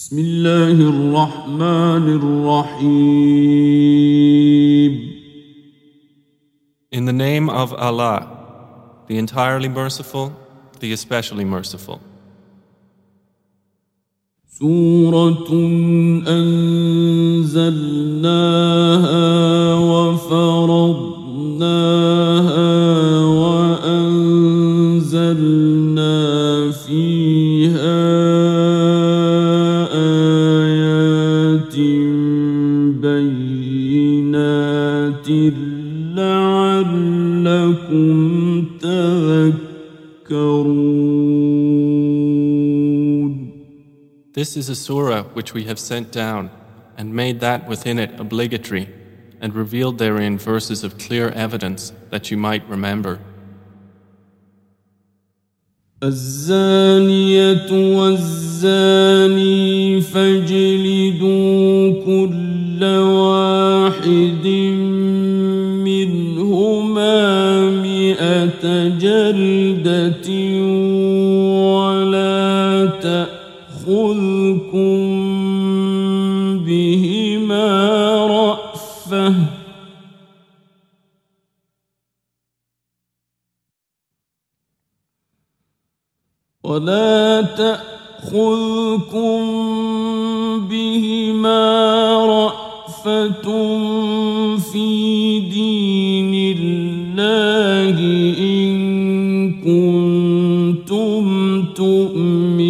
بسم الله الرحمن الرحيم In the name of Allah, the entirely merciful, the especially merciful. سورة أنزلناها وفرضناها This is a surah which we have sent down and made that within it obligatory and revealed therein verses of clear evidence that you might remember. الزانية والزاني فاجلدوا كل واحد منهما مئة جلدة ولا ولا تأخذكم بهما رأفة في دين الله إن كنتم تؤمنون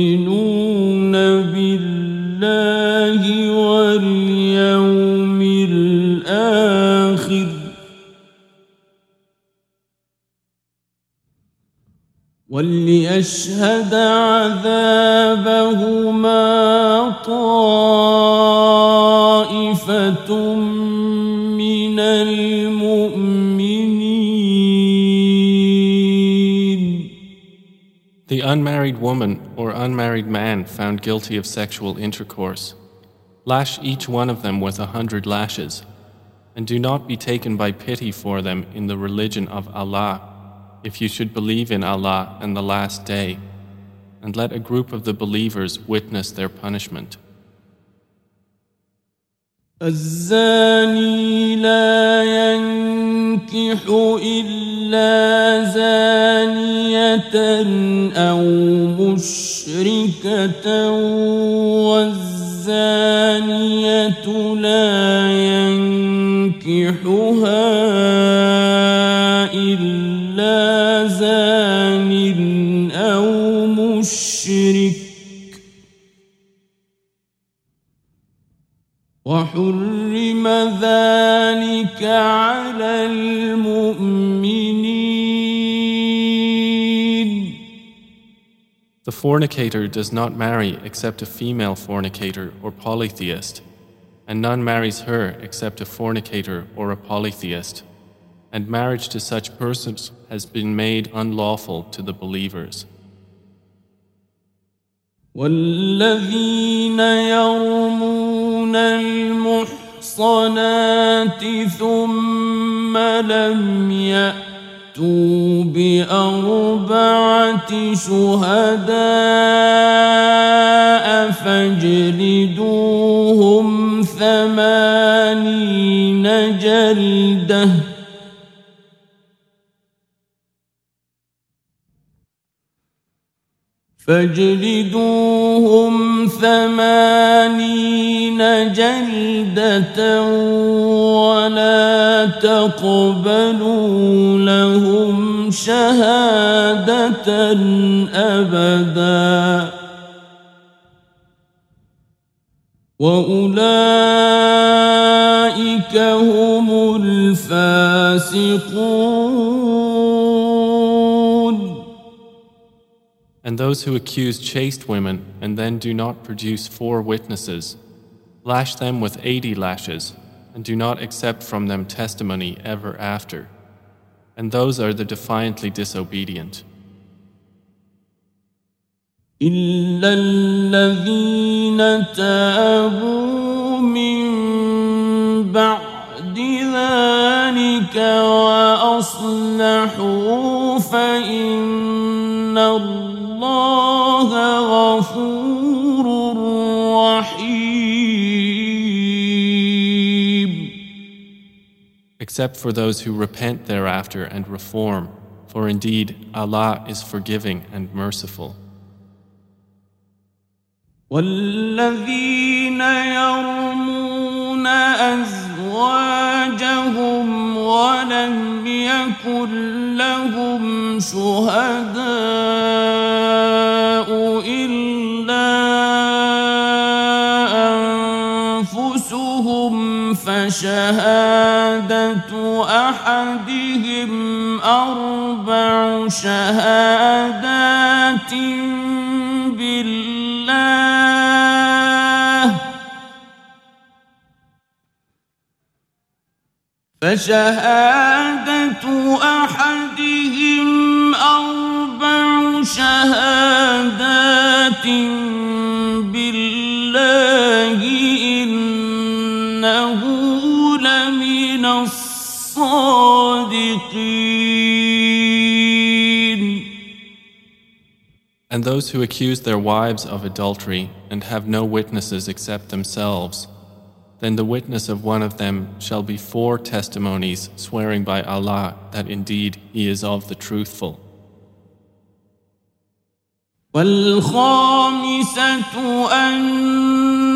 بالله واليوم الآخر. وليشهد عذابهما طائفة The unmarried woman or unmarried man found guilty of sexual intercourse. Lash each one of them with a hundred lashes, and do not be taken by pity for them in the religion of Allah, if you should believe in Allah and the last day, and let a group of the believers witness their punishment. الزاني لا ينكح إلا زانية أو مشركة والزانية لا ينكحها إلا زان أو مشرك The fornicator does not marry except a female fornicator or polytheist, and none marries her except a fornicator or a polytheist, and marriage to such persons has been made unlawful to the believers. والذين يرمون المحصنات ثم لم يأتوا بأربعة شهداء فاجلدوهم ثمانين جلدةً فاجلدوهم ثمانين جلدة ولا تقبلوا لهم شهادة أبدا وأولئك هم الفاسقون And those who accuse chaste women and then do not produce four witnesses, lash them with eighty lashes, and do not accept from them testimony ever after. And those are the defiantly disobedient. إلا الذين تابوا من بعد ذلك وأصلحوا فإن الله غفور except for those who repent thereafter and reform, for indeed Allah is forgiving and merciful. والذين يرمون أزواجهم ولم يكن لهم شهداء إلا أنفسهم فشهادة أحدهم أربع شهادات فشهادة أحدهم أربع شهادات بالله لمن الصادقين And those who accuse their wives of adultery and have no witnesses except themselves then the witness of one of them shall be four testimonies swearing by Allah that indeed he is of the truthful. والخامسة أن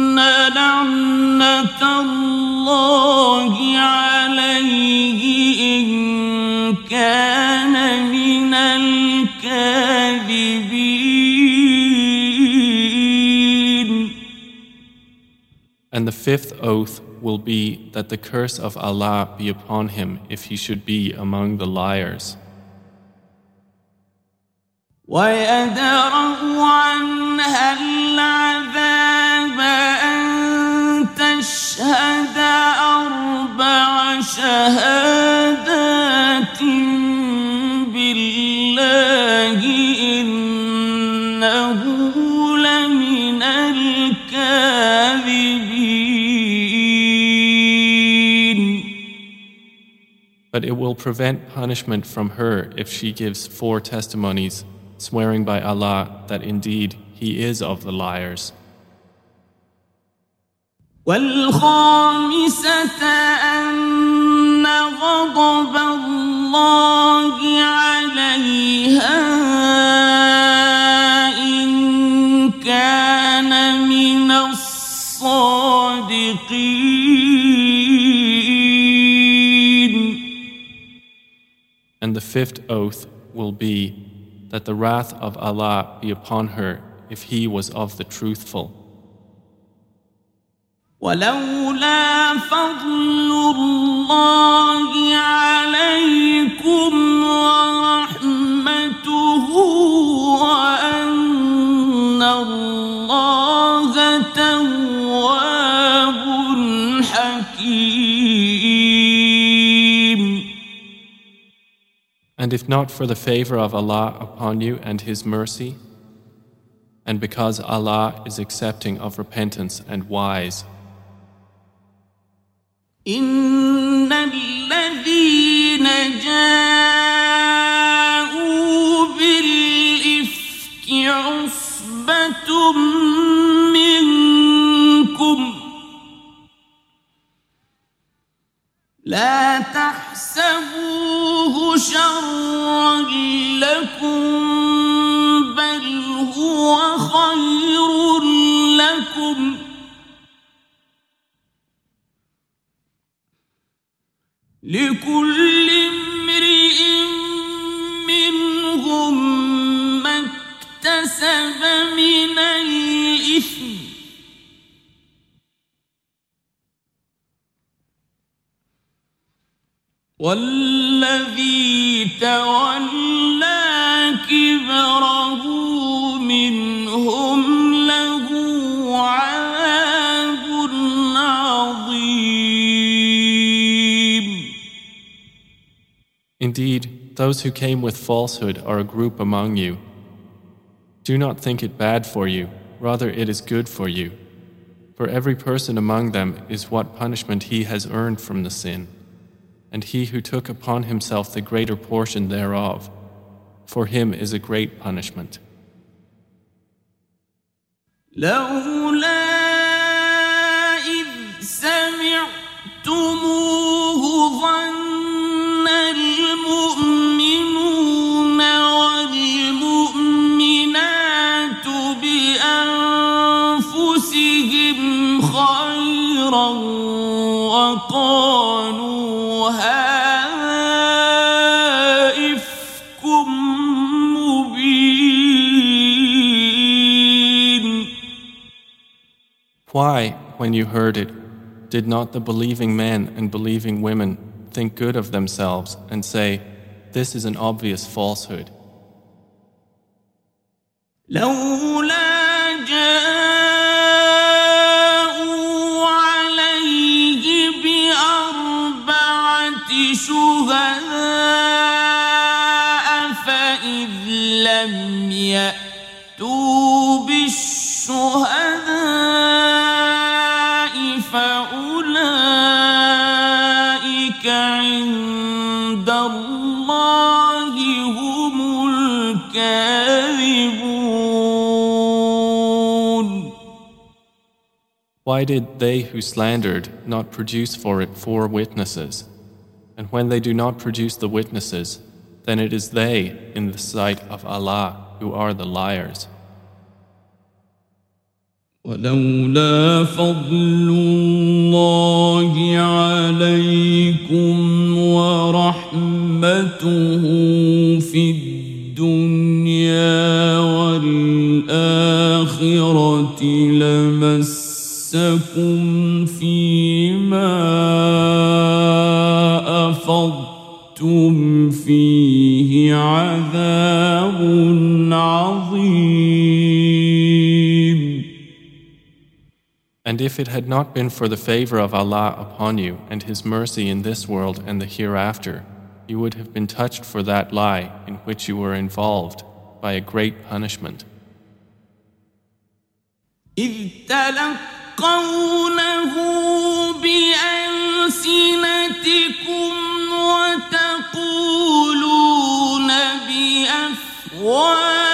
and the fifth oath will be that the curse of Allah be upon him if he should be among the liars. شهادات بالله إنه لمن الكاذبين But it will prevent punishment from her if she gives four testimonies, swearing by Allah that indeed he is of the liars. والخامسة أن غضب الله عليها إن كان من الصادقين And the fifth oath will be that the wrath of Allah be upon her if he was of the truthful. ولولا فضل الله عليكم ورحمته وأن الله And if not for the favor of Allah upon you and His mercy, and because Allah is accepting of repentance and wise, إن الذين جاءوا بالإفك عصبة لا تحسبوه شرا لكم بل هو خير لكم. لكل امرئ منهم ما اكتسب من الإثم والذي تولى كبره منهم له عذاب عظيم Indeed, those who came with falsehood are a group among you. Do not think it bad for you, rather, it is good for you. For every person among them is what punishment he has earned from the sin and he who took upon himself the greater portion thereof, for him is a great punishment. وقالوا Why, when you heard it, did not the believing men and believing women think good of themselves and say, This is an obvious falsehood? لولا جاءوا عليه بأربعة شهداء فإذ لم يأتوا بالشهداء الكاذبون Why did they who slandered not produce for it four witnesses? And when they do not produce the witnesses, then it is they, in the sight of Allah, who are the liars. ولولا فضل الله عليكم ورحمته لمسكم فيما أفضتم فيه عذاب عظيم And if it had not been for the favor of Allah upon you and His mercy in this world and the hereafter, you would have been touched for that lie in which you were involved by a great punishment. إذ تلقونه بألسنتكم وتقولون بأفواهكم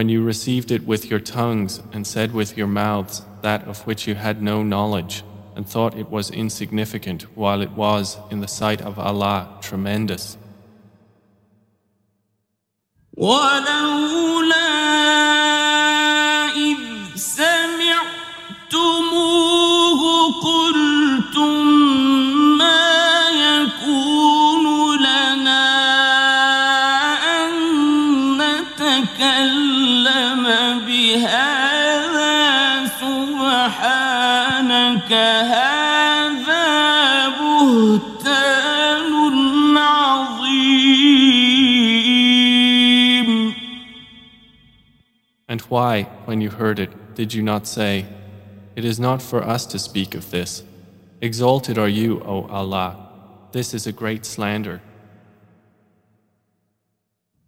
When you received it with your tongues and said with your mouths that of which you had no knowledge and thought it was insignificant while it was in the sight of Allah tremendous. سبحانك هذا بهتان عظيم And why, when you heard it, did you not say, It is not for us to speak of this? Exalted are you, O Allah. This is a great slander.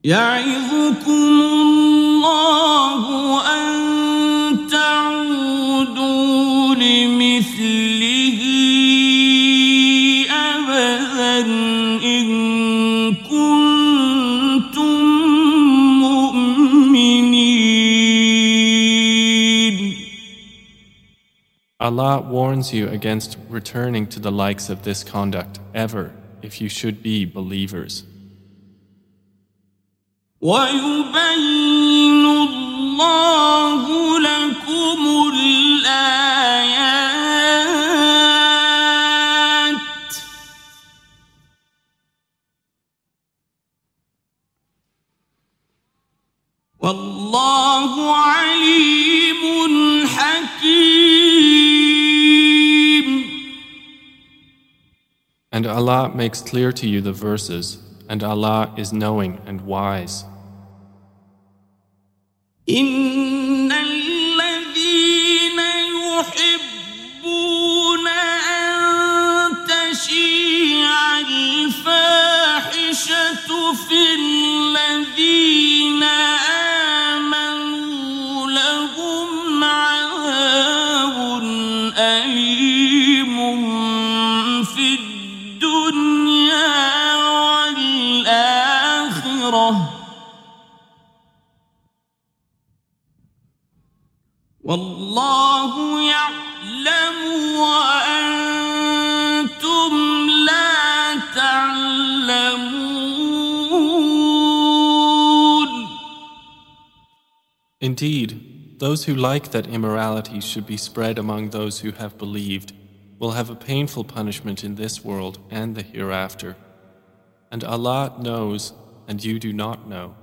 يعظكم الله أن Allah warns you against returning to the likes of this conduct ever if you should be believers. ويبين الله لكم الآيات والله عليم And Allah makes clear to you the verses, and Allah is knowing and wise. إن Indeed, those who like that immorality should be spread among those who have believed will have a painful punishment in this world and the hereafter. And Allah knows, and you do not know.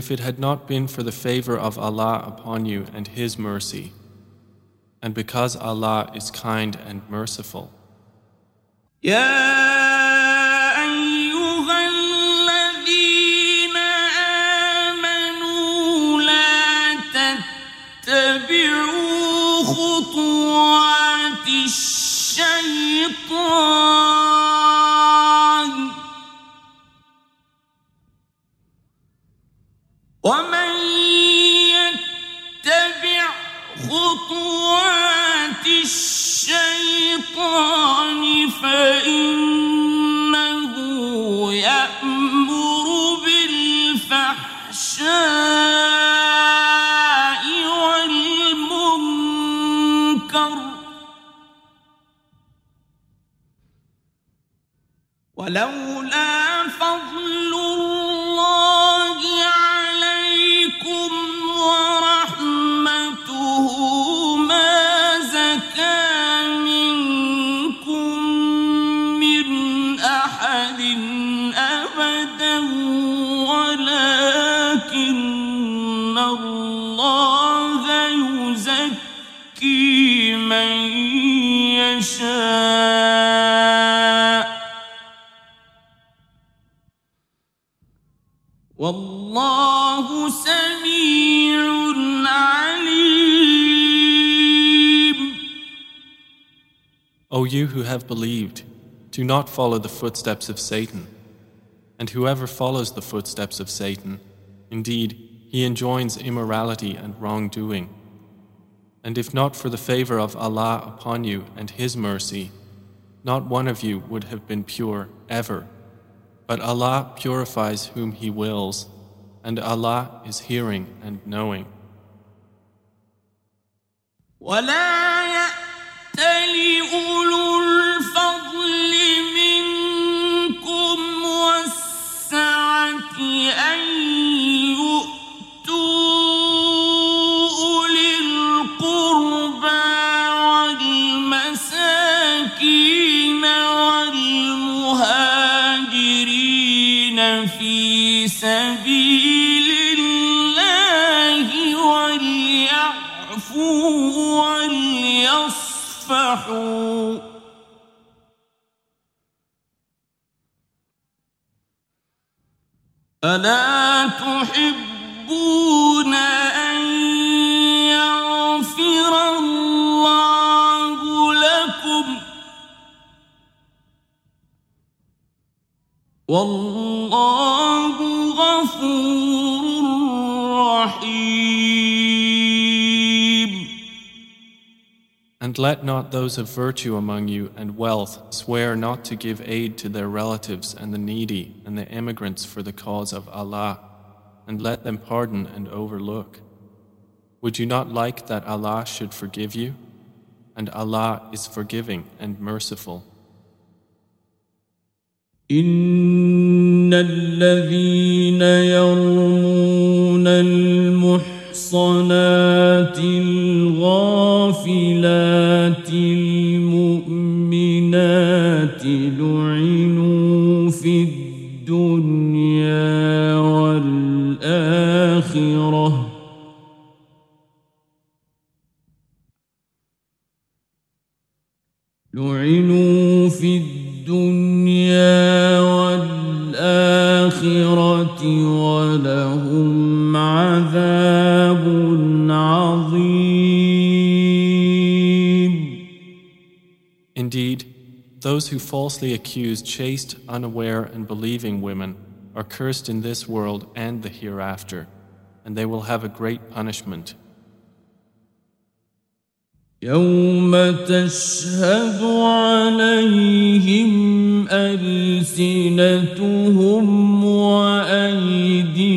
If it had not been for the favor of Allah upon you and His mercy, and because Allah is kind and merciful, يا أبدا ولكن الله يزكي من يشاء والله سميع عليم O you who have believed, do not follow the footsteps of Satan. And whoever follows the footsteps of Satan, indeed, he enjoins immorality and wrongdoing. And if not for the favor of Allah upon you and His mercy, not one of you would have been pure ever. But Allah purifies whom He wills, and Allah is hearing and knowing. ولا يأتل أولو سبيل الله وليعفوا وليصفحوا. ألا تحبون أن يغفر الله لكم؟ والله let not those of virtue among you and wealth swear not to give aid to their relatives and the needy and the immigrants for the cause of Allah, and let them pardon and overlook. Would you not like that Allah should forgive you? And Allah is forgiving and merciful. إن الذين يرمون المحصنات قتلوا those who falsely accuse chaste, unaware, and believing women are cursed in this world and the hereafter, and they will have a great punishment. يوم تشهد عليهم ألسنتهم وأيديهم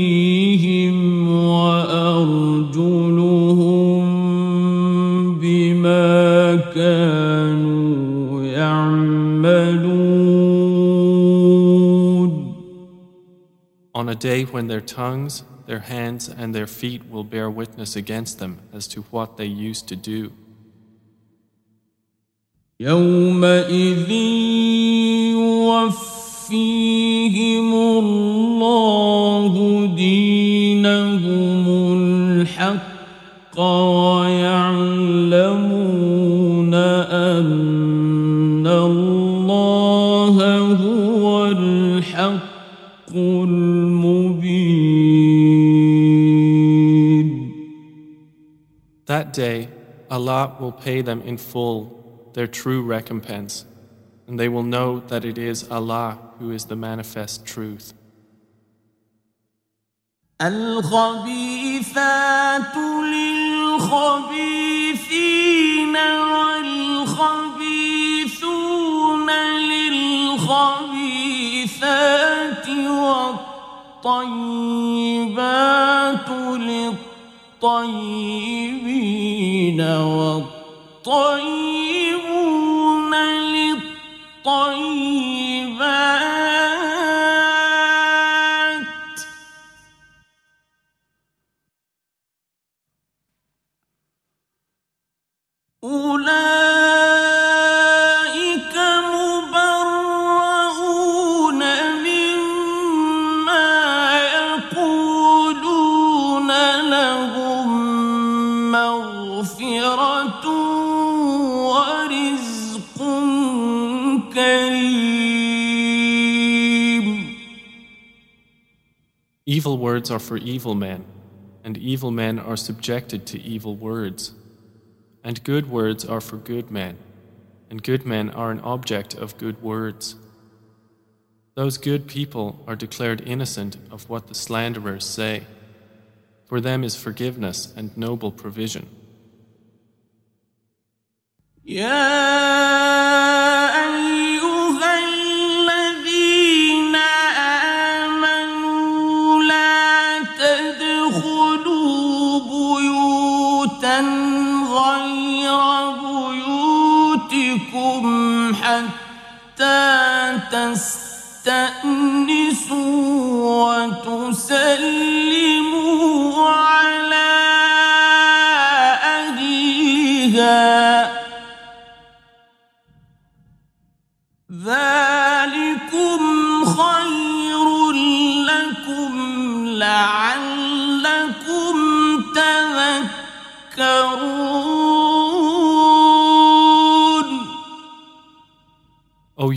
a day when their tongues, their hands, and their feet will bear witness against them as to what they used to do. يومئذ يوفيهم الله دينهم الحق ويعلمون day, Allah will pay them in full their true recompense, and they will know that it is Allah who is the manifest truth. الخبيثات للخبيثين والخبيثون للخبيثات والطيبات للطيبين والطيبون للطيبات Evil words are for evil men, and evil men are subjected to evil words. And good words are for good men, and good men are an object of good words. Those good people are declared innocent of what the slanderers say. For them is forgiveness and noble provision. يا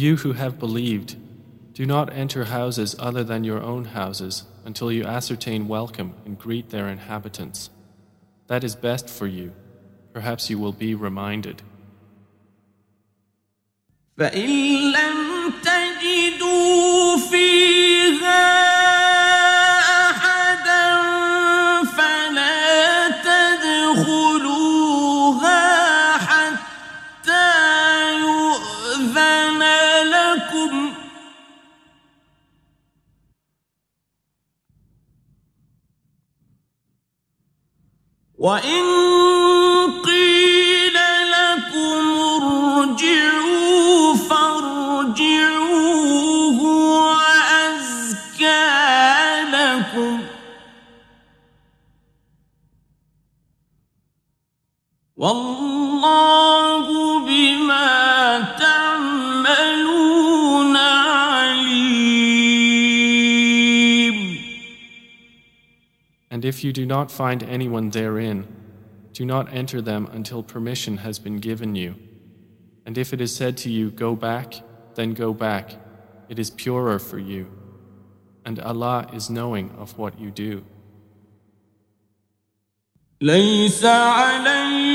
you who have believed, do not enter houses other than your own houses until you ascertain welcome and greet their inhabitants. That is best for you. Perhaps you will be reminded. فإن والله بما تعملون عليم And if you do not find anyone therein, do not enter them until permission has been given you. And if it is said to you, Go back, then go back. It is purer for you. And Allah is knowing of what you do. ليس عليكم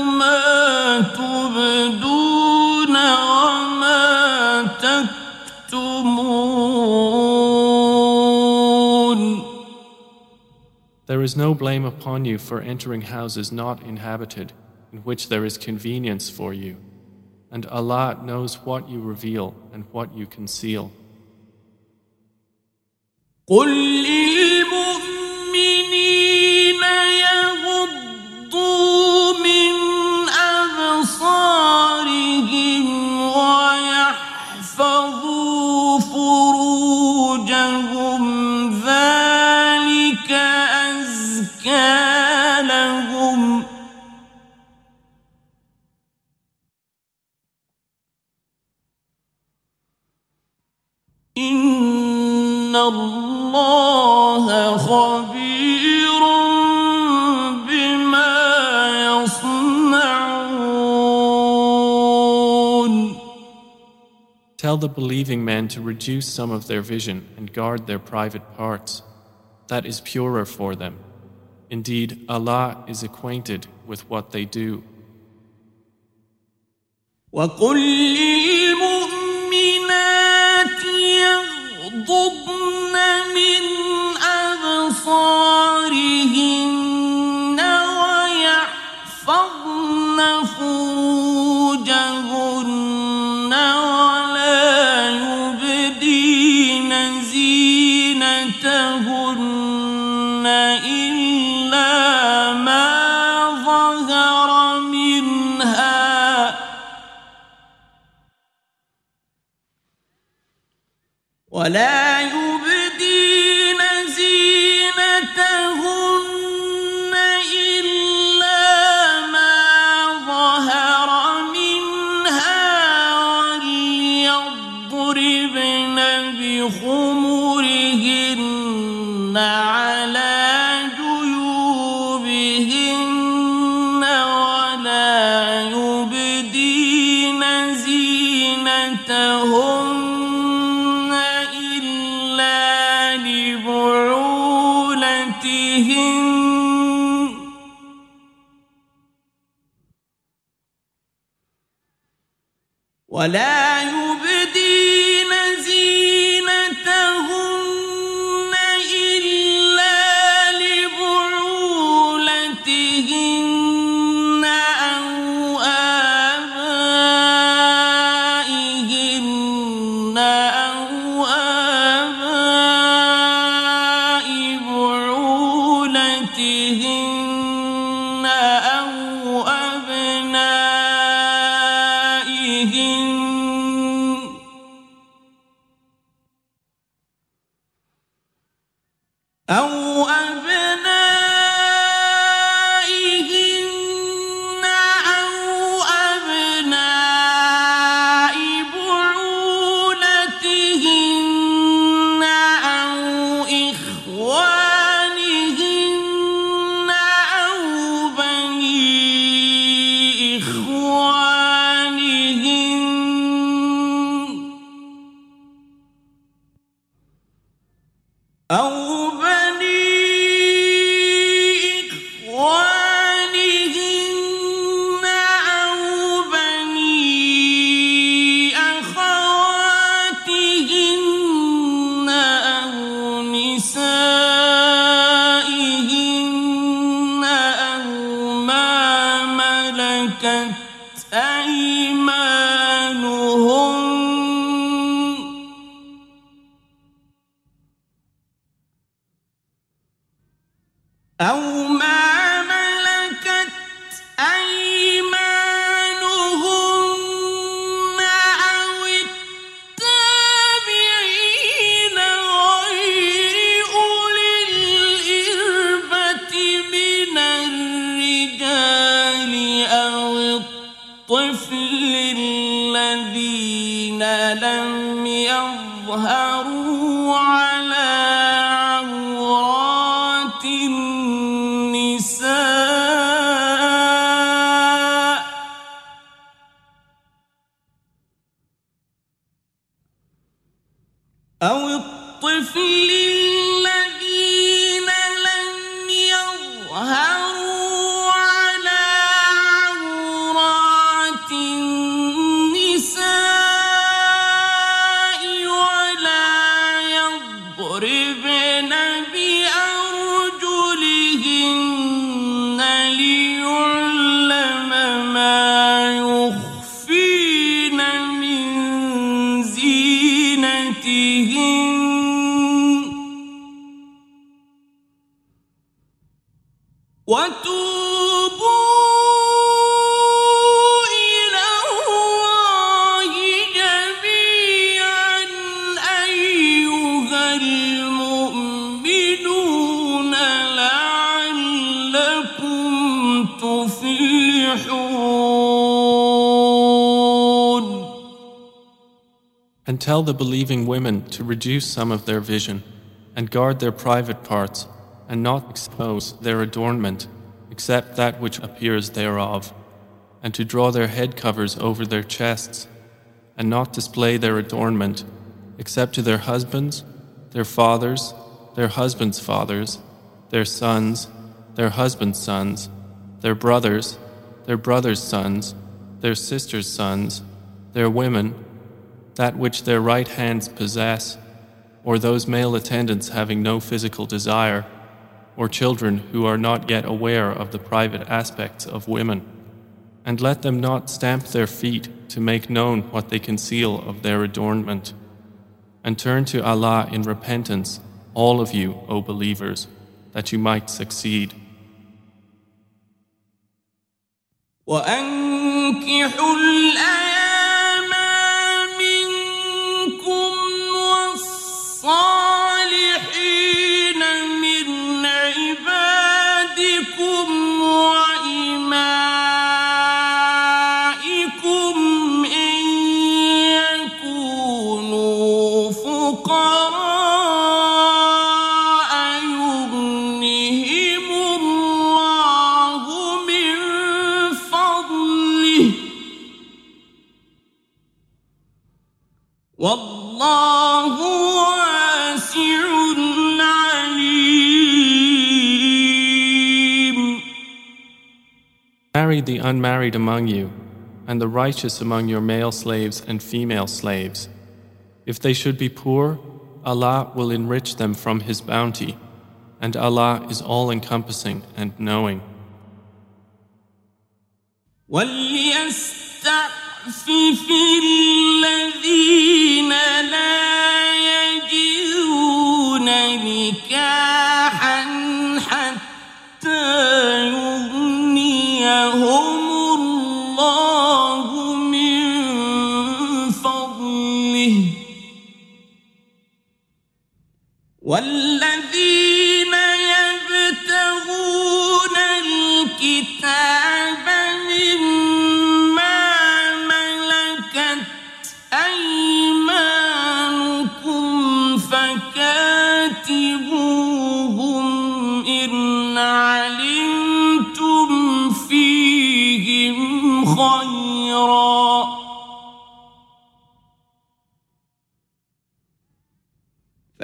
There is no blame upon you for entering houses not inhabited, in which there is convenience for you. And Allah knows what you reveal and what you conceal. قل للمؤمنين يغضوا Tell the believing men to reduce some of their vision and guard their private parts. That is purer for them. Indeed, Allah is acquainted with what they do. وقل للمؤمنات يغضضن من ولا ولا ملكت أيمانهن أو Tell the believing women to reduce some of their vision, and guard their private parts, and not expose their adornment, except that which appears thereof, and to draw their head covers over their chests, and not display their adornment, except to their husbands, their fathers, their husbands' fathers, their sons, their husbands' sons, their brothers, their brothers' sons, their sisters' sons, their women, that which their right hands possess, or those male attendants having no physical desire, or children who are not yet aware of the private aspects of women. And let them not stamp their feet to make known what they conceal of their adornment. And turn to Allah in repentance, all of you, O believers, that you might succeed. وأنكحوا الأيام Marry the unmarried among you, and the righteous among your male slaves and female slaves. If they should be poor, Allah will enrich them from His bounty, and Allah is all encompassing and knowing. وليستعفف الذين لا والذين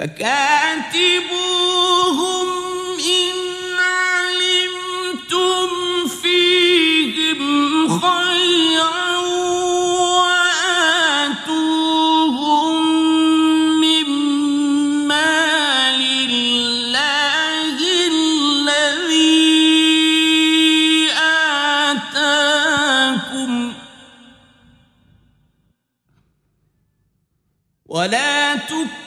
فكاتبوهم إن علمتم فيهم خيرا وآتوهم مما لله الذي آتاكم. ولا تكرهوا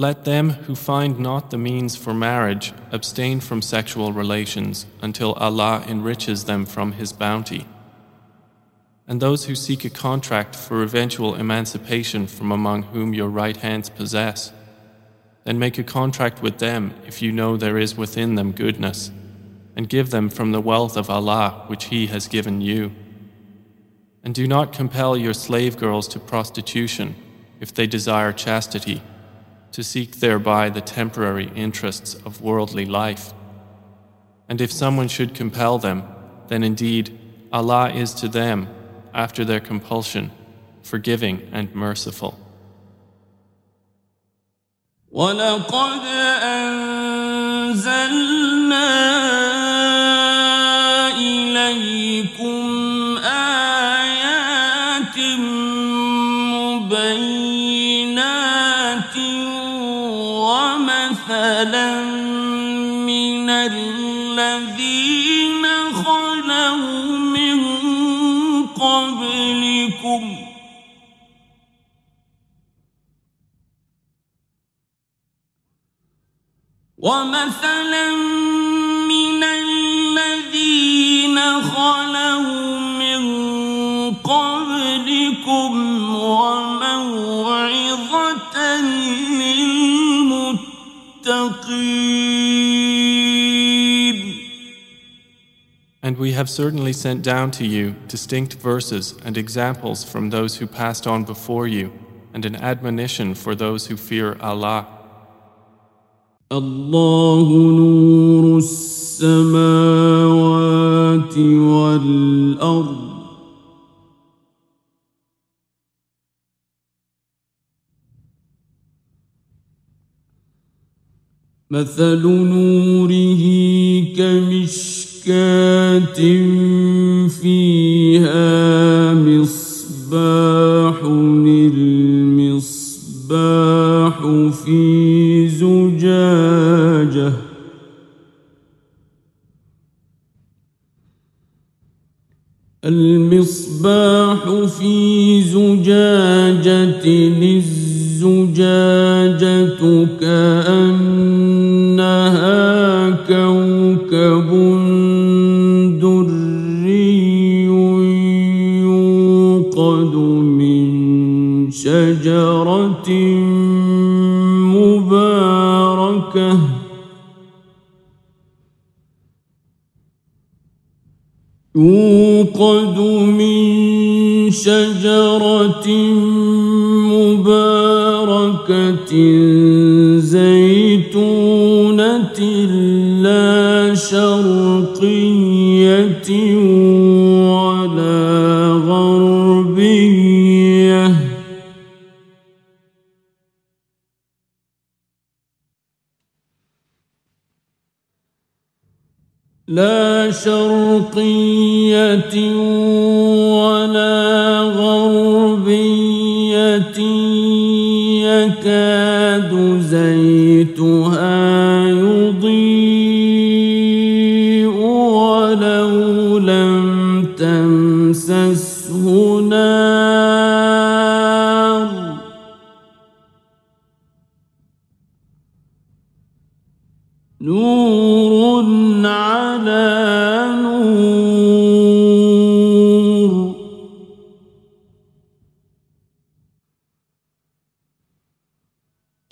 let them who find not the means for marriage abstain from sexual relations until Allah enriches them from His bounty. And those who seek a contract for eventual emancipation from among whom your right hands possess, then make a contract with them if you know there is within them goodness, and give them from the wealth of Allah which He has given you. And do not compel your slave girls to prostitution if they desire chastity to seek thereby the temporary interests of worldly life. And if someone should compel them, then indeed Allah is to them, after their compulsion, forgiving and merciful. ولقد أنزلنا ومثلا من الذين خلوا من قبلكم وموعظة للمتقين And we have certainly sent down to you distinct verses and examples from those who passed on before you, and an admonition for those who fear Allah. الله نور السماوات والأرض. مثل نوره كمشكاة فيها المصباح في زجاجة الزجاجة كأنها يوقد من شجرة مباركة زيتونة لا شرقية لا شرقية ولا غربية يكاد زيتها يضيء ولو لم تمسسه نار. نور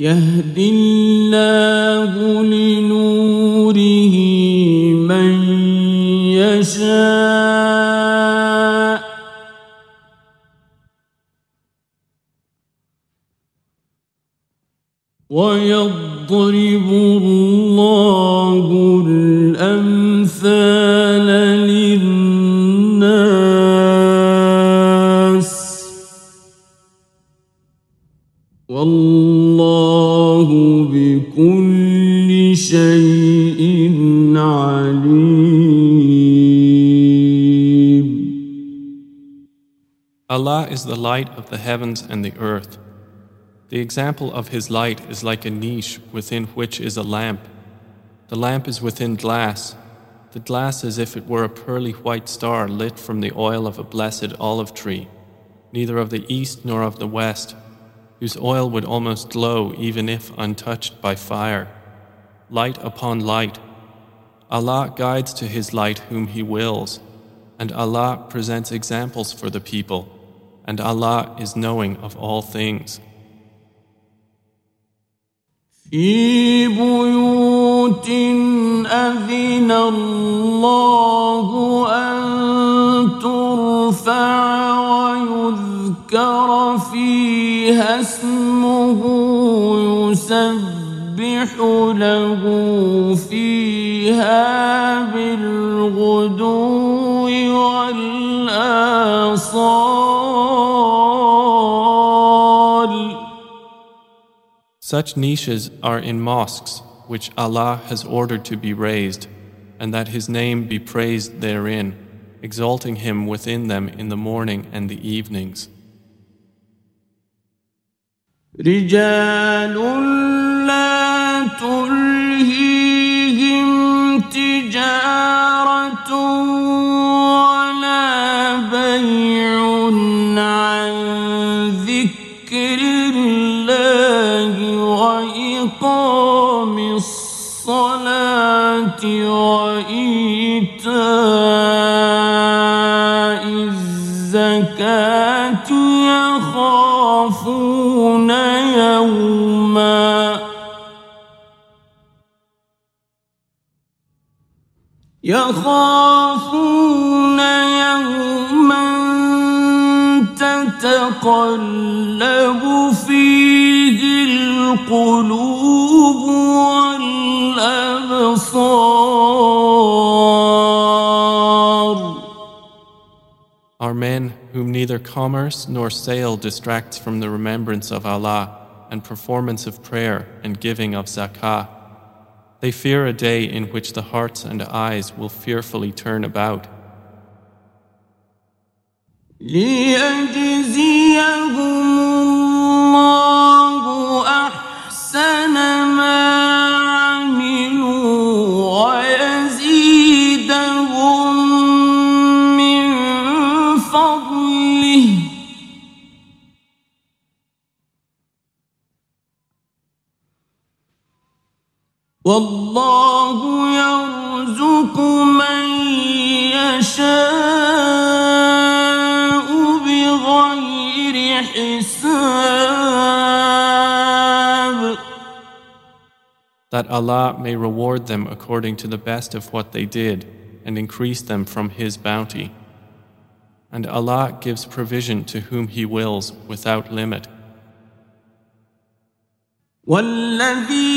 يهدي الله لنوره من يشاء. ويضرب الله الأمثال للناس. والله Allah is the light of the heavens and the earth. The example of His light is like a niche within which is a lamp. The lamp is within glass, the glass as if it were a pearly white star lit from the oil of a blessed olive tree, neither of the east nor of the west, whose oil would almost glow even if untouched by fire, light upon light. Allah guides to His light whom He wills, and Allah presents examples for the people, and Allah is knowing of all things. في بيوت أذن الله أن ترفع ويذكر فيها اسمه يسبح له فيها بالغدو والآصال Such niches are in mosques which Allah has ordered to be raised, and that His name be praised therein, exalting Him within them in the morning and the evenings. رجال لا تلهيهم تجارة ولا بيع عن ذكر الله وإقام الصلاة وإيتاء الزكاة يخافون يوما يخافون يوما تتقلب فيه القلوب والأبصار Are men whom neither commerce nor sale distracts from the remembrance of Allah and performance of prayer and giving of zakah. They fear a day in which the hearts and eyes will fearfully turn about. ليجزيهم والله يرزق من يشاء بغير حساب that Allah may reward them according to the best of what they did and increase them from His bounty. And Allah gives provision to whom He wills without limit. والذين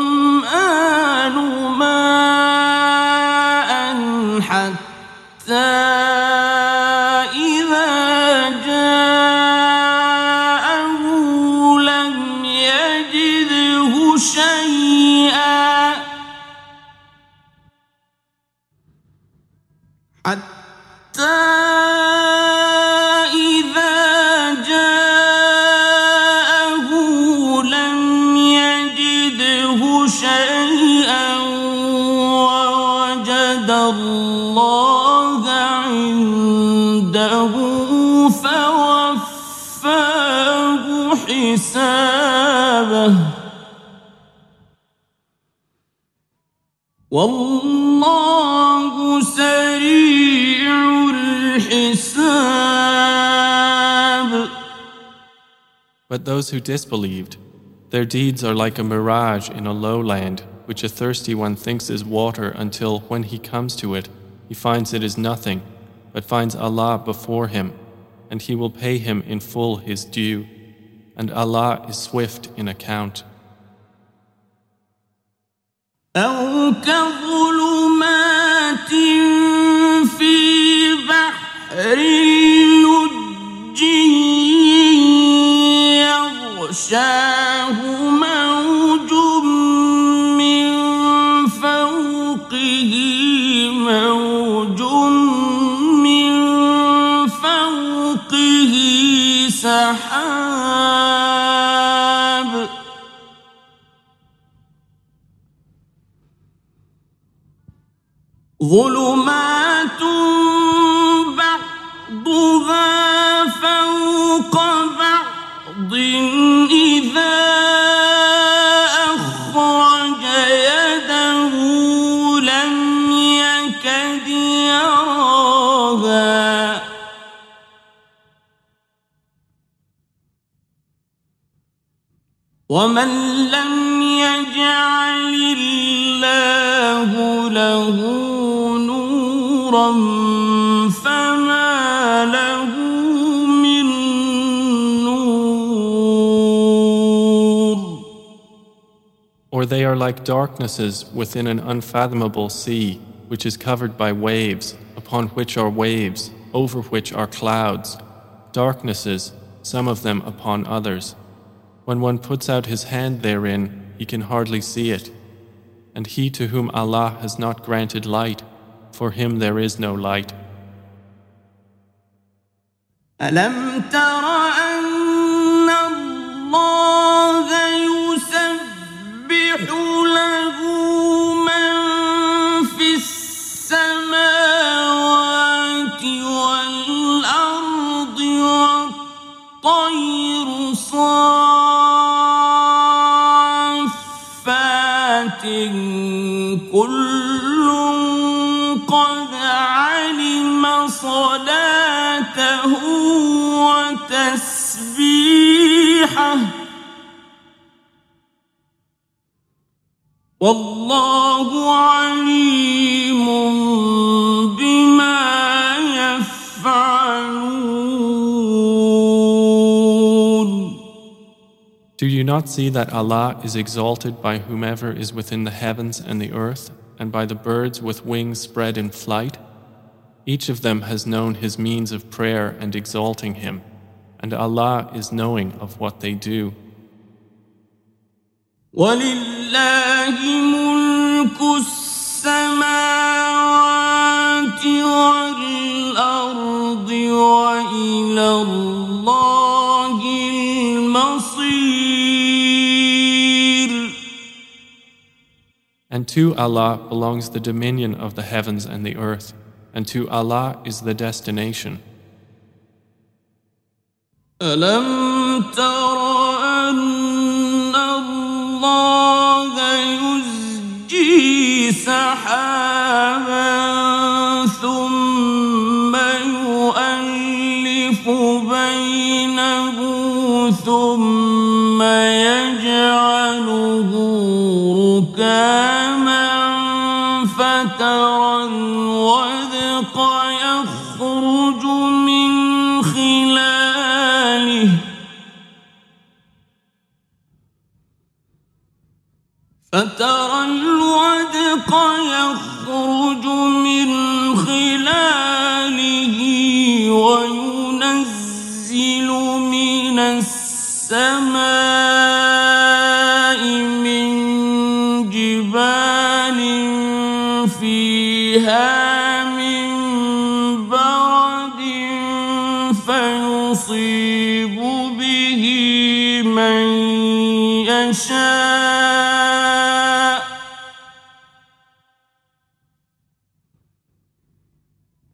حسابه والله سريع الحساب But those who disbelieved, their deeds are like a mirage in a lowland, which a thirsty one thinks is water until, when he comes to it, he finds it is nothing, but finds Allah before him, and he will pay him in full his due. And Allah is swift in account. أو كظلمات في بحر لج يغشاه ظلمات بعضها فوق بعض إذا أخرج يده لم يكد يراها. ومن لم يجعل الله له فما له من نور Or they are like darknesses within an unfathomable sea, which is covered by waves, upon which are waves, over which are clouds, darknesses, some of them upon others. When one puts out his hand therein, he can hardly see it. And he to whom Allah has not granted light, for him there is no light. ألم تر أن الله يسبح له من في السماوات والأرض والطير صافات وتسبيحه والله عليم بما يفعلون Do you not see that Allah is exalted by whomever is within the heavens and the earth, and by the birds with wings spread in flight? Each of them has known his means of prayer and exalting him, and Allah is knowing of what they do. ولله ملك السماوات والأرض وإلى الله المصير And to Allah belongs the dominion of the heavens and the earth, and to Allah is the destination. ألم تر أن الله يزجي سحابا ثم يؤلف بينه ثم يجعله ركاما فترى الودق يخرج من خلاله وينزل من السماء من جبال فيها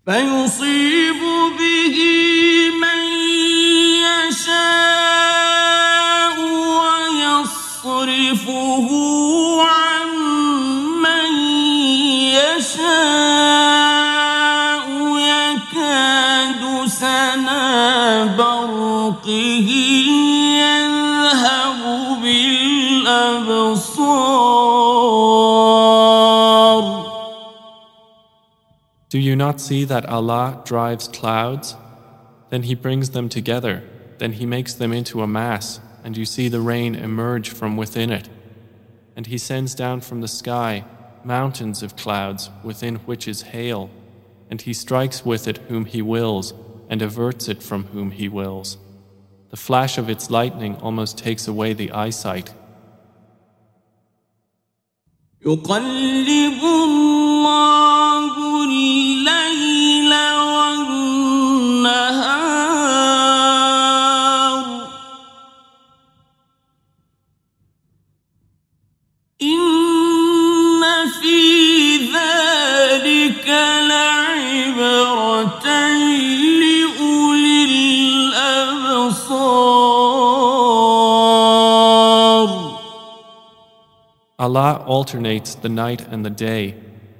فيصيب به not see that Allah drives clouds? Then He brings them together, then He makes them into a mass, and you see the rain emerge from within it. And He sends down from the sky mountains of clouds within which is hail, and He strikes with it whom He wills, and averts it from whom He wills. The flash of its lightning almost takes away the eyesight. يقلب الله Allah alternates the night and the day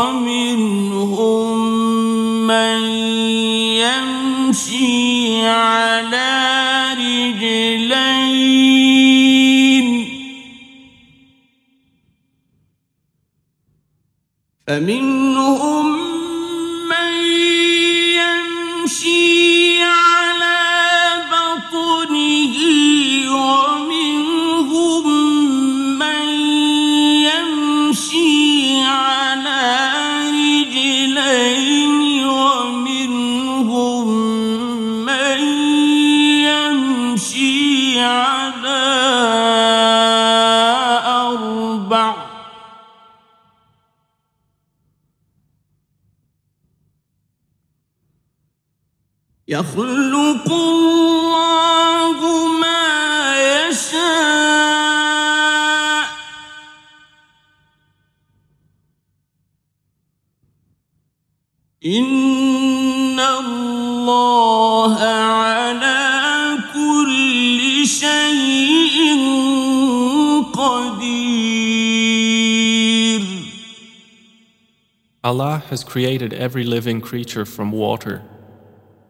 ومنهم من يمشي على رجلين. فمنهم يخلق الله ما يشاء إن الله على كل شيء قدير Allah has created every living creature from water,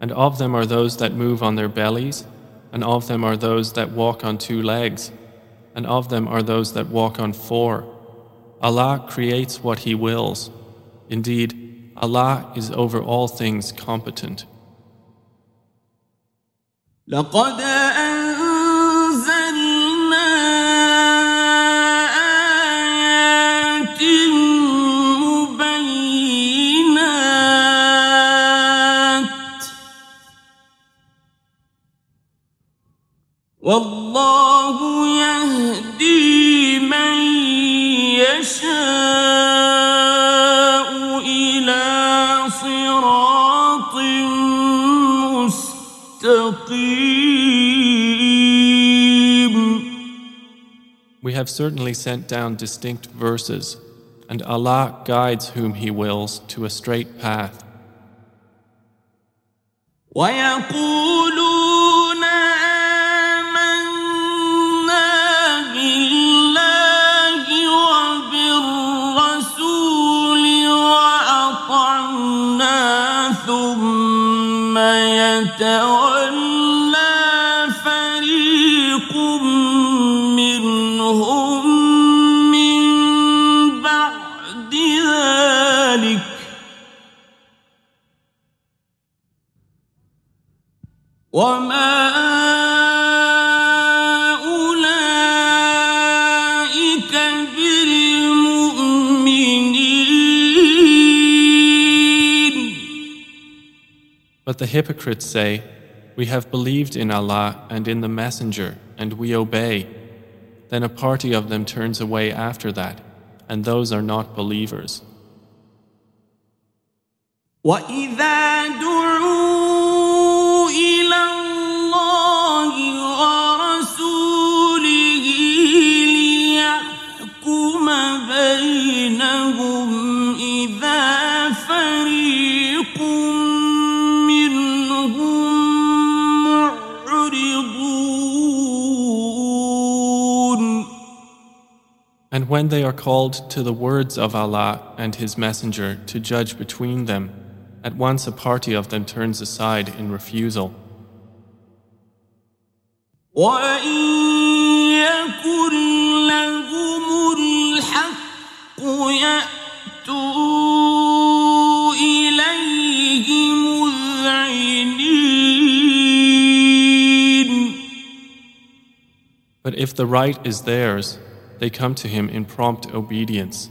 and of them are those that move on their bellies, and of them are those that walk on two legs, and of them are those that walk on four. Allah creates what He wills. Indeed, Allah is over all things competent. have certainly sent down distinct verses, and Allah guides whom He wills to a straight path. ويقولون آمنا بالله وبالرسول وأطعنا ثم يتولى وما أولئك بالمؤمنين But the hypocrites say, We have believed in Allah and in the Messenger, and we obey. Then a party of them turns away after that, and those are not believers. وإذا دعوا and when they are called to the words of Allah and His Messenger to judge between them, at once a party of them turns aside in refusal. But if the right is theirs, they come to him in prompt obedience.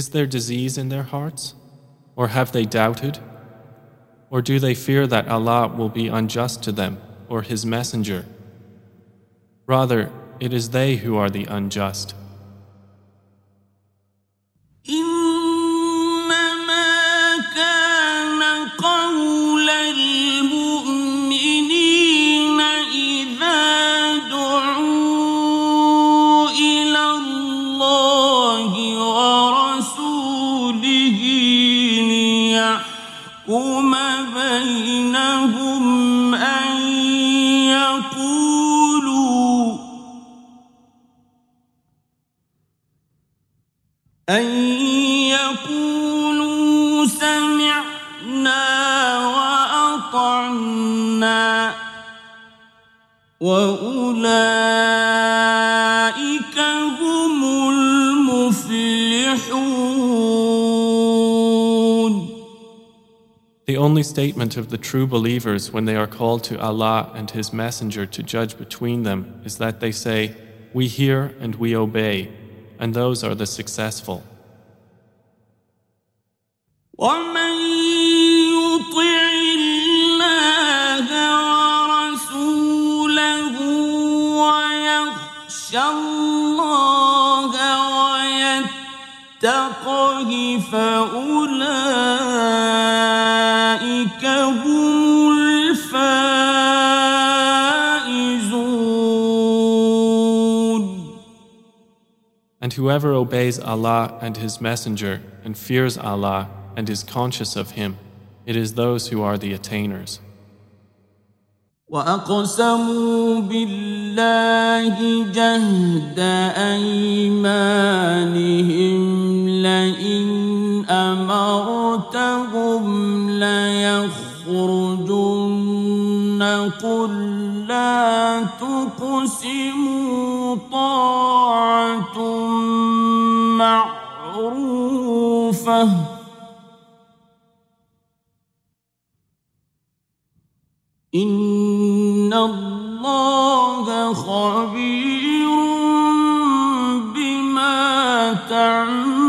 Is there disease in their hearts? Or have they doubted? Or do they fear that Allah will be unjust to them or His Messenger? Rather, it is they who are the unjust. أن يقولوا سمعنا وأطعنا وأولئك هم المفلحون The only statement of the true believers when they are called to Allah and His Messenger to judge between them is that they say, We hear and we obey, and those are the successful. ومن يطع الله ورسوله ويخشى الله ويتقه فأولئك And whoever obeys Allah and His Messenger and fears Allah and is conscious of Him, it is those who are the attainers. وأقسموا بالله جهد أيمانهم لئن أمرتهم ليخرجن قل لا تقسموا طاعة معروفة. إن الله خبير بما تعملون.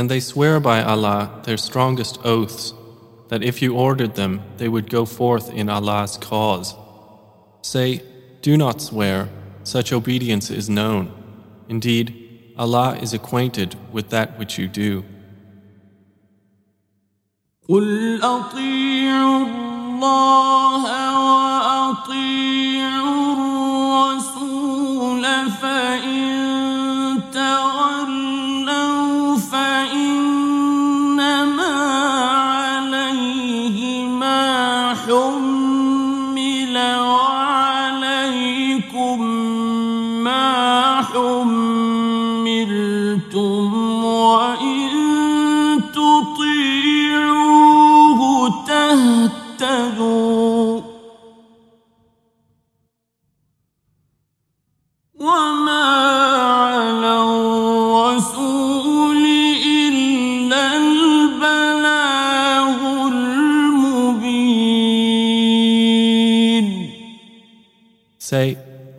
And they swear by Allah their strongest oaths that if you ordered them, they would go forth in Allah's cause. Say, Do not swear, such obedience is known. Indeed, Allah is acquainted with that which you do. قل أطيعوا الله وأطيعوا الرسول فإن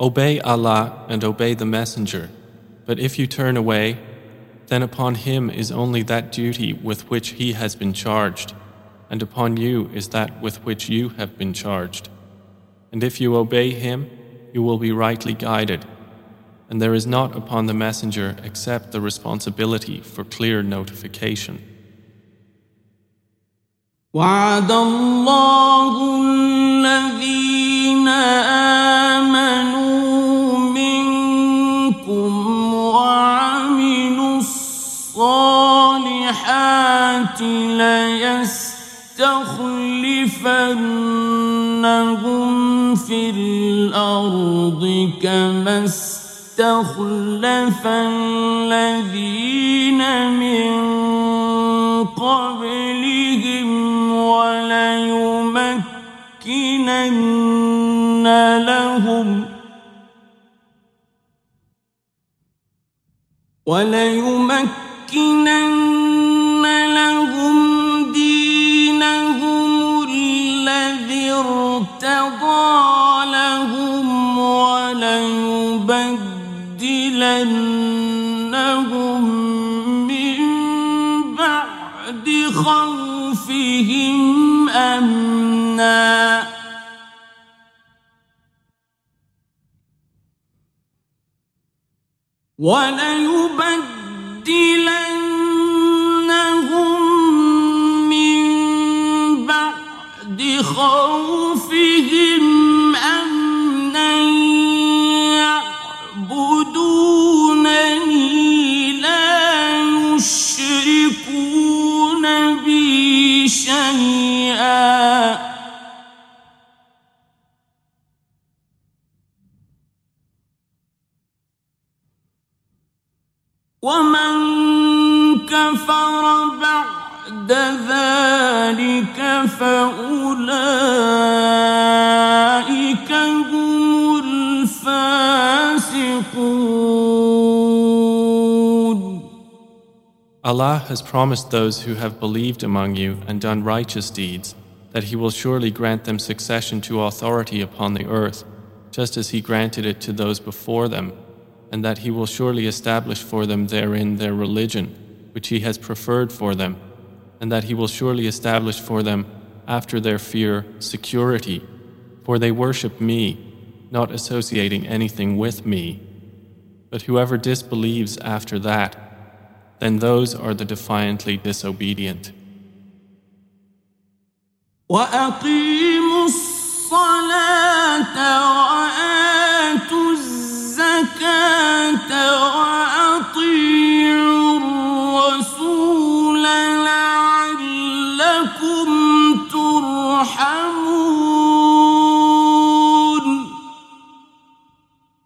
Obey Allah and obey the Messenger. But if you turn away, then upon him is only that duty with which he has been charged, and upon you is that with which you have been charged. And if you obey him, you will be rightly guided. And there is not upon the Messenger except the responsibility for clear notification. وعد الله الذين آمنوا ليستخلفنهم في الأرض كما استخلف الذين من قبلهم وليمكنن لهم وليمكنن ارتضى لهم وليبدلنهم من بعد خوفهم أمنا. وليبدلنهم يعبدونني لا يشركون بي شيئا. ومن كفر بعد ذلك فأولئك هم الفاسقون Allah has promised those who have believed among you and done righteous deeds that He will surely grant them succession to authority upon the earth, just as He granted it to those before them and that He will surely establish for them therein their religion, which He has preferred for them, and that He will surely establish for them after their fear security, for they worship me, not associating anything with me. But whoever disbelieves after that, then those are the defiantly disobedient. وأقيموا الصلاة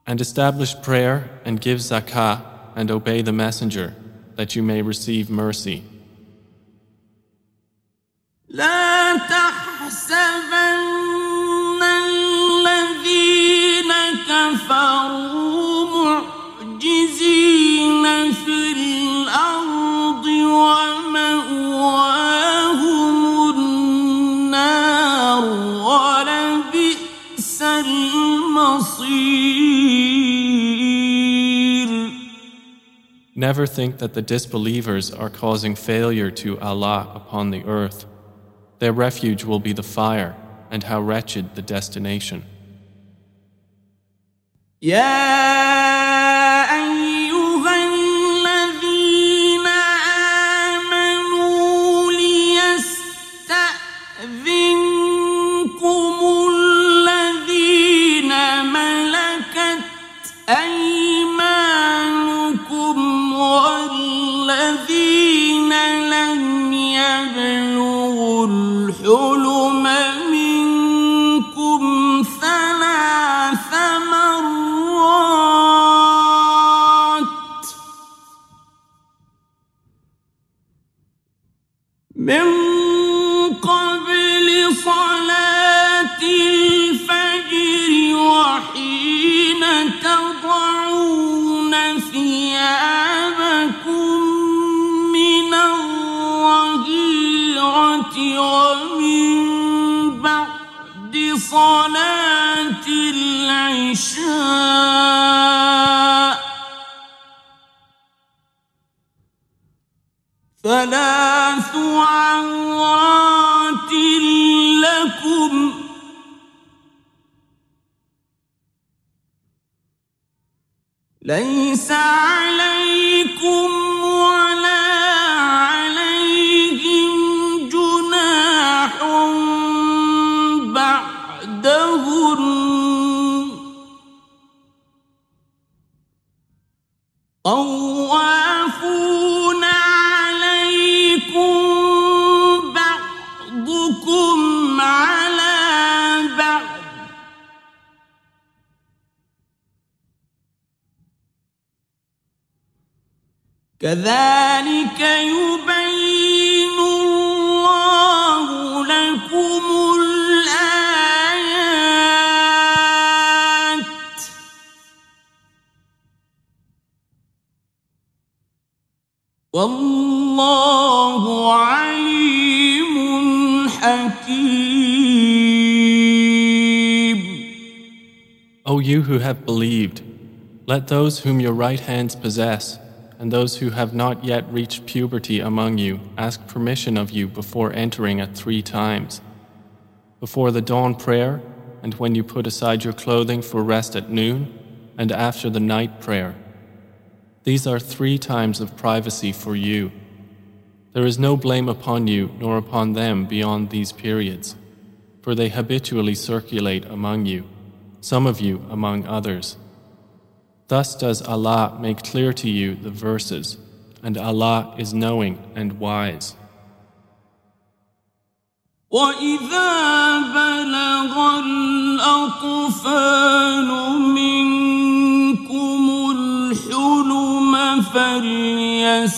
And establish prayer and give zakah and obey the messenger that you may receive mercy. لا تحسبن الذين كفروا معجزين في الأرض ومأواهم النار ولبئس المصير Never think that the disbelievers are causing failure to Allah upon the earth. Their refuge will be the fire, and how wretched the destination. يا let those whom your right hands possess and those who have not yet reached puberty among you ask permission of you before entering at three times. Before the dawn prayer, and when you put aside your clothing for rest at noon, and after the night prayer. These are three times of privacy for you. There is no blame upon you nor upon them beyond these periods, for they habitually circulate among you some of you among others. Thus does Allah make clear to you the verses, and Allah is knowing and wise. وإذا بلغ الأطفال منكم الحلم فليستأذنوا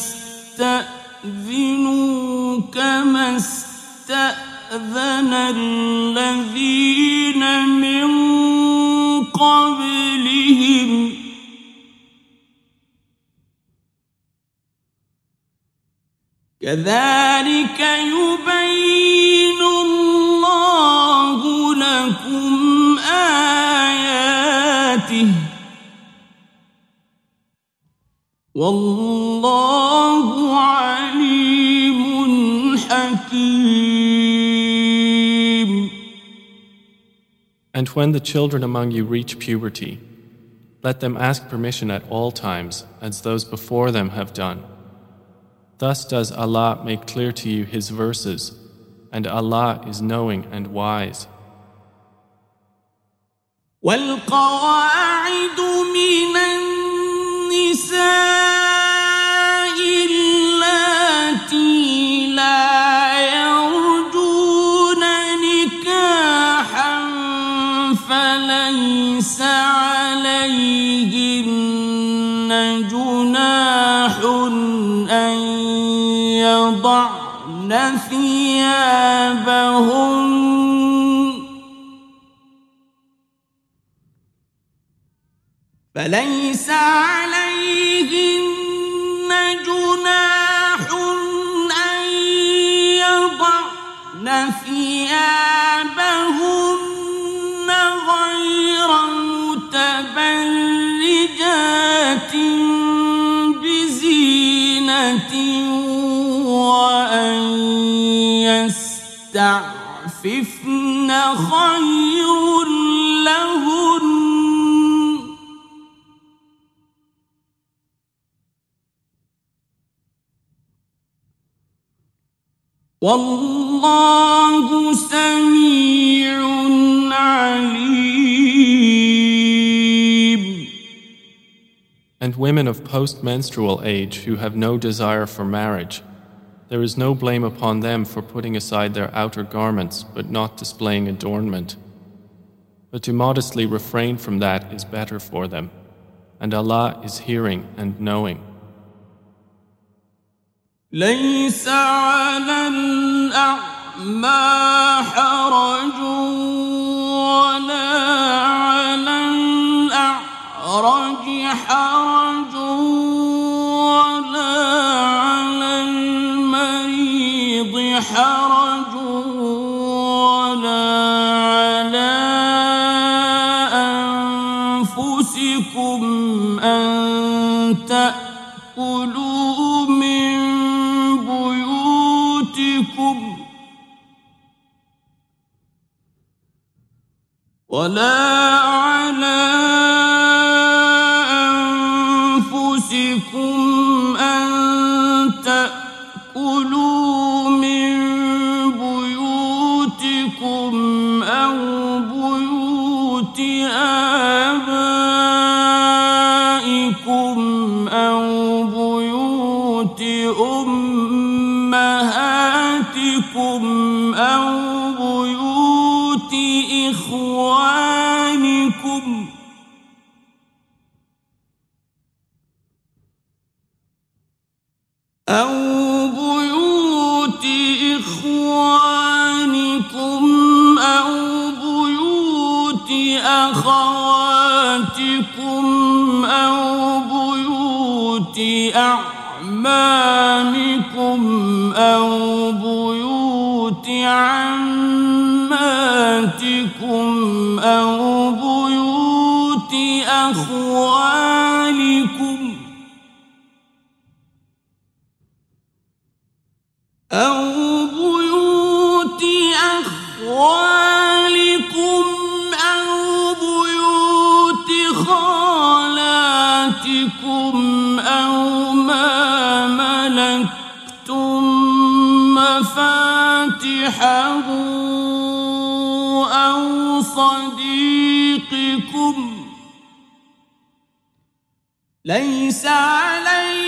كما استأذن الذين من قبلهم كذلك يبين الله لكم آياته والله عليم حكيم And when the children among you reach puberty, let them ask permission at all times, as those before them have done. Thus does Allah make clear to you His verses, and Allah is knowing and wise. والقواعد من النساء ثيابهن فليس عليهن جناح أن يضعن ثيابهن يستعففن خير لهن والله سميع عليم And women of post-menstrual age who have no desire for marriage, there is no blame upon them for putting aside their outer garments but not displaying adornment. But to modestly refrain from that is better for them, and Allah is hearing and knowing. ليس على الأعمى حرج ولا على الأعرج حرج حرج ولا على أنفسكم أن تأكلوا من بيوتكم ولا أخواتكم أو بيوت أعمامكم أو بيوت عماتكم أو بيوت أخوالكم أو مفاتحه أو صديقكم. ليس عليكم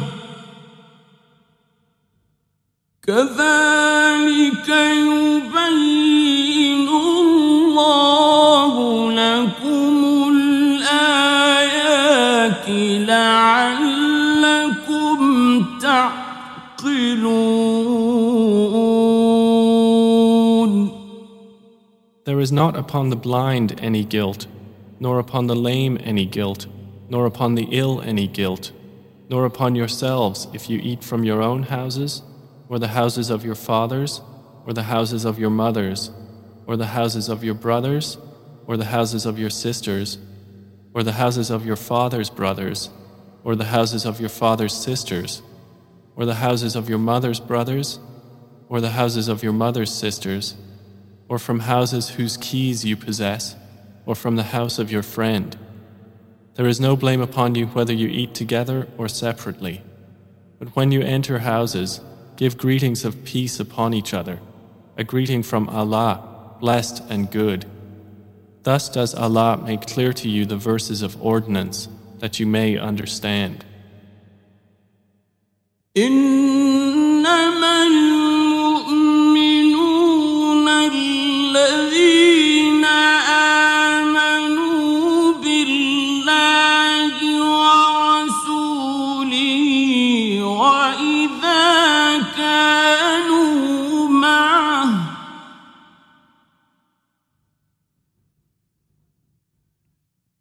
كذلك يبين الله لكم الآيات لعلكم تعقلون There is not upon the blind any guilt, nor upon the lame any guilt, nor upon the ill any guilt, nor upon yourselves if you eat from your own houses, or the houses of your fathers, or the houses of your mothers, or the houses of your brothers, or the houses of your sisters, or the houses of your father's brothers, or the houses of your father's sisters, or the houses of your mother's brothers, or the houses of your mother's sisters, or from houses whose keys you possess, or from the house of your friend. There is no blame upon you whether you eat together or separately. But when you enter houses, give greetings of peace upon each other, a greeting from Allah, blessed and good. Thus does Allah make clear to you the verses of ordinance that you may understand. إنما المؤمنون الذين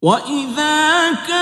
وإذا كان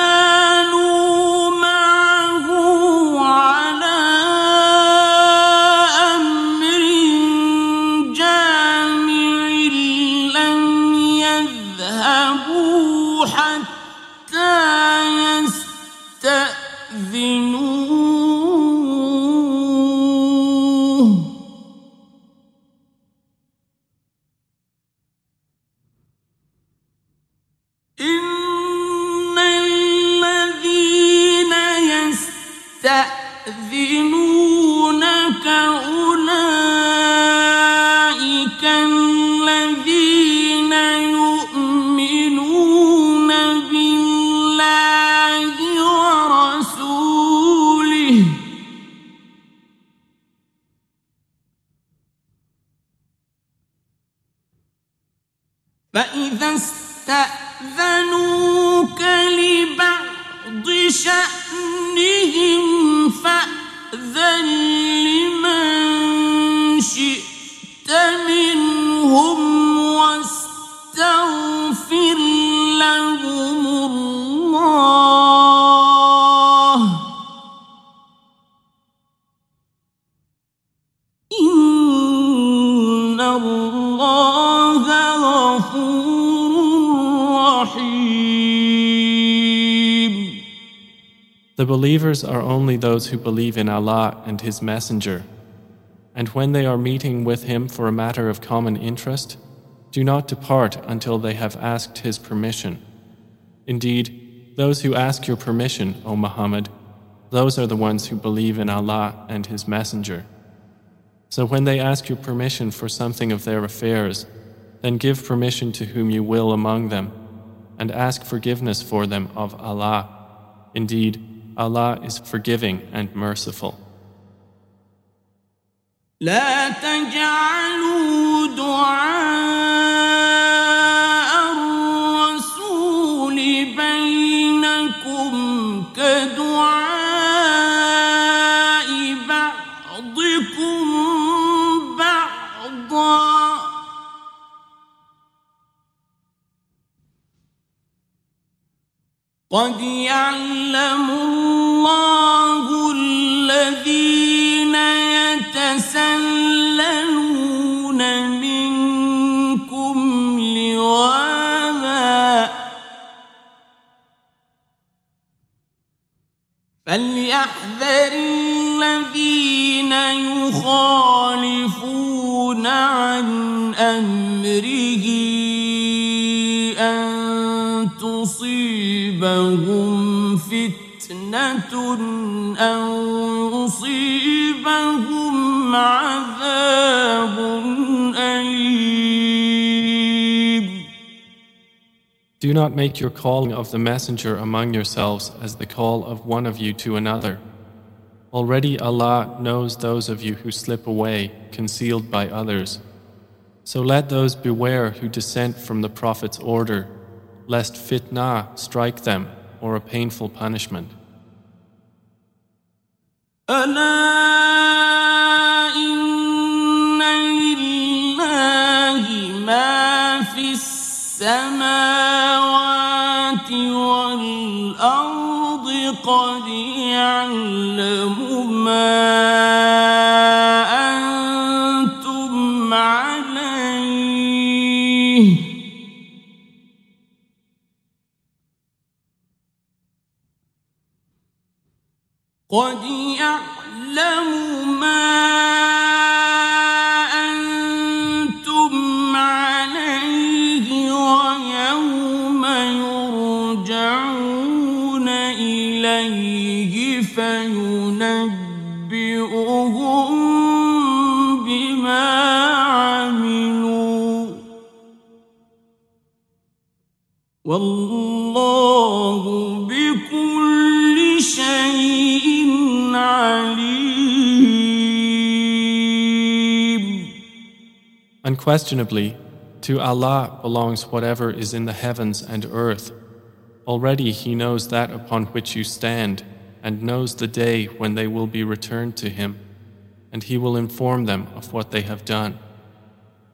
believers are only those who believe in Allah and His Messenger. And when they are meeting with Him for a matter of common interest, Do not depart until they have asked his permission. Indeed, those who ask your permission, O Muhammad, those are the ones who believe in Allah and His Messenger. So when they ask your permission for something of their affairs, then give permission to whom you will among them, and ask forgiveness for them of Allah. Indeed, Allah is forgiving and merciful. لا تجعلوا دعاء الرسول بينكم كدعاء بعضكم بعضا قد يعلم الله فليحذر الذين يخالفون عن امره ان تصيبهم فتنه او يصيبهم عذاب اليم Do not make your calling of the messenger among yourselves as the call of one of you to another. Already Allah knows those of you who slip away, concealed by others. So let those beware who dissent from the Prophet's order, lest fitna strike them or a painful punishment. ألا إن لله ما في السماوات قد يعلم ما أنتم عليه قد يعلم ما إليه فينبئهم بما عملوا والله بكل شيء عليم Unquestionably, to Allah belongs whatever is in the heavens and earth. Already He knows that upon which you stand, and knows the day when they will be returned to Him, and He will inform them of what they have done.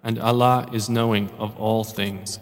And Allah is knowing of all things.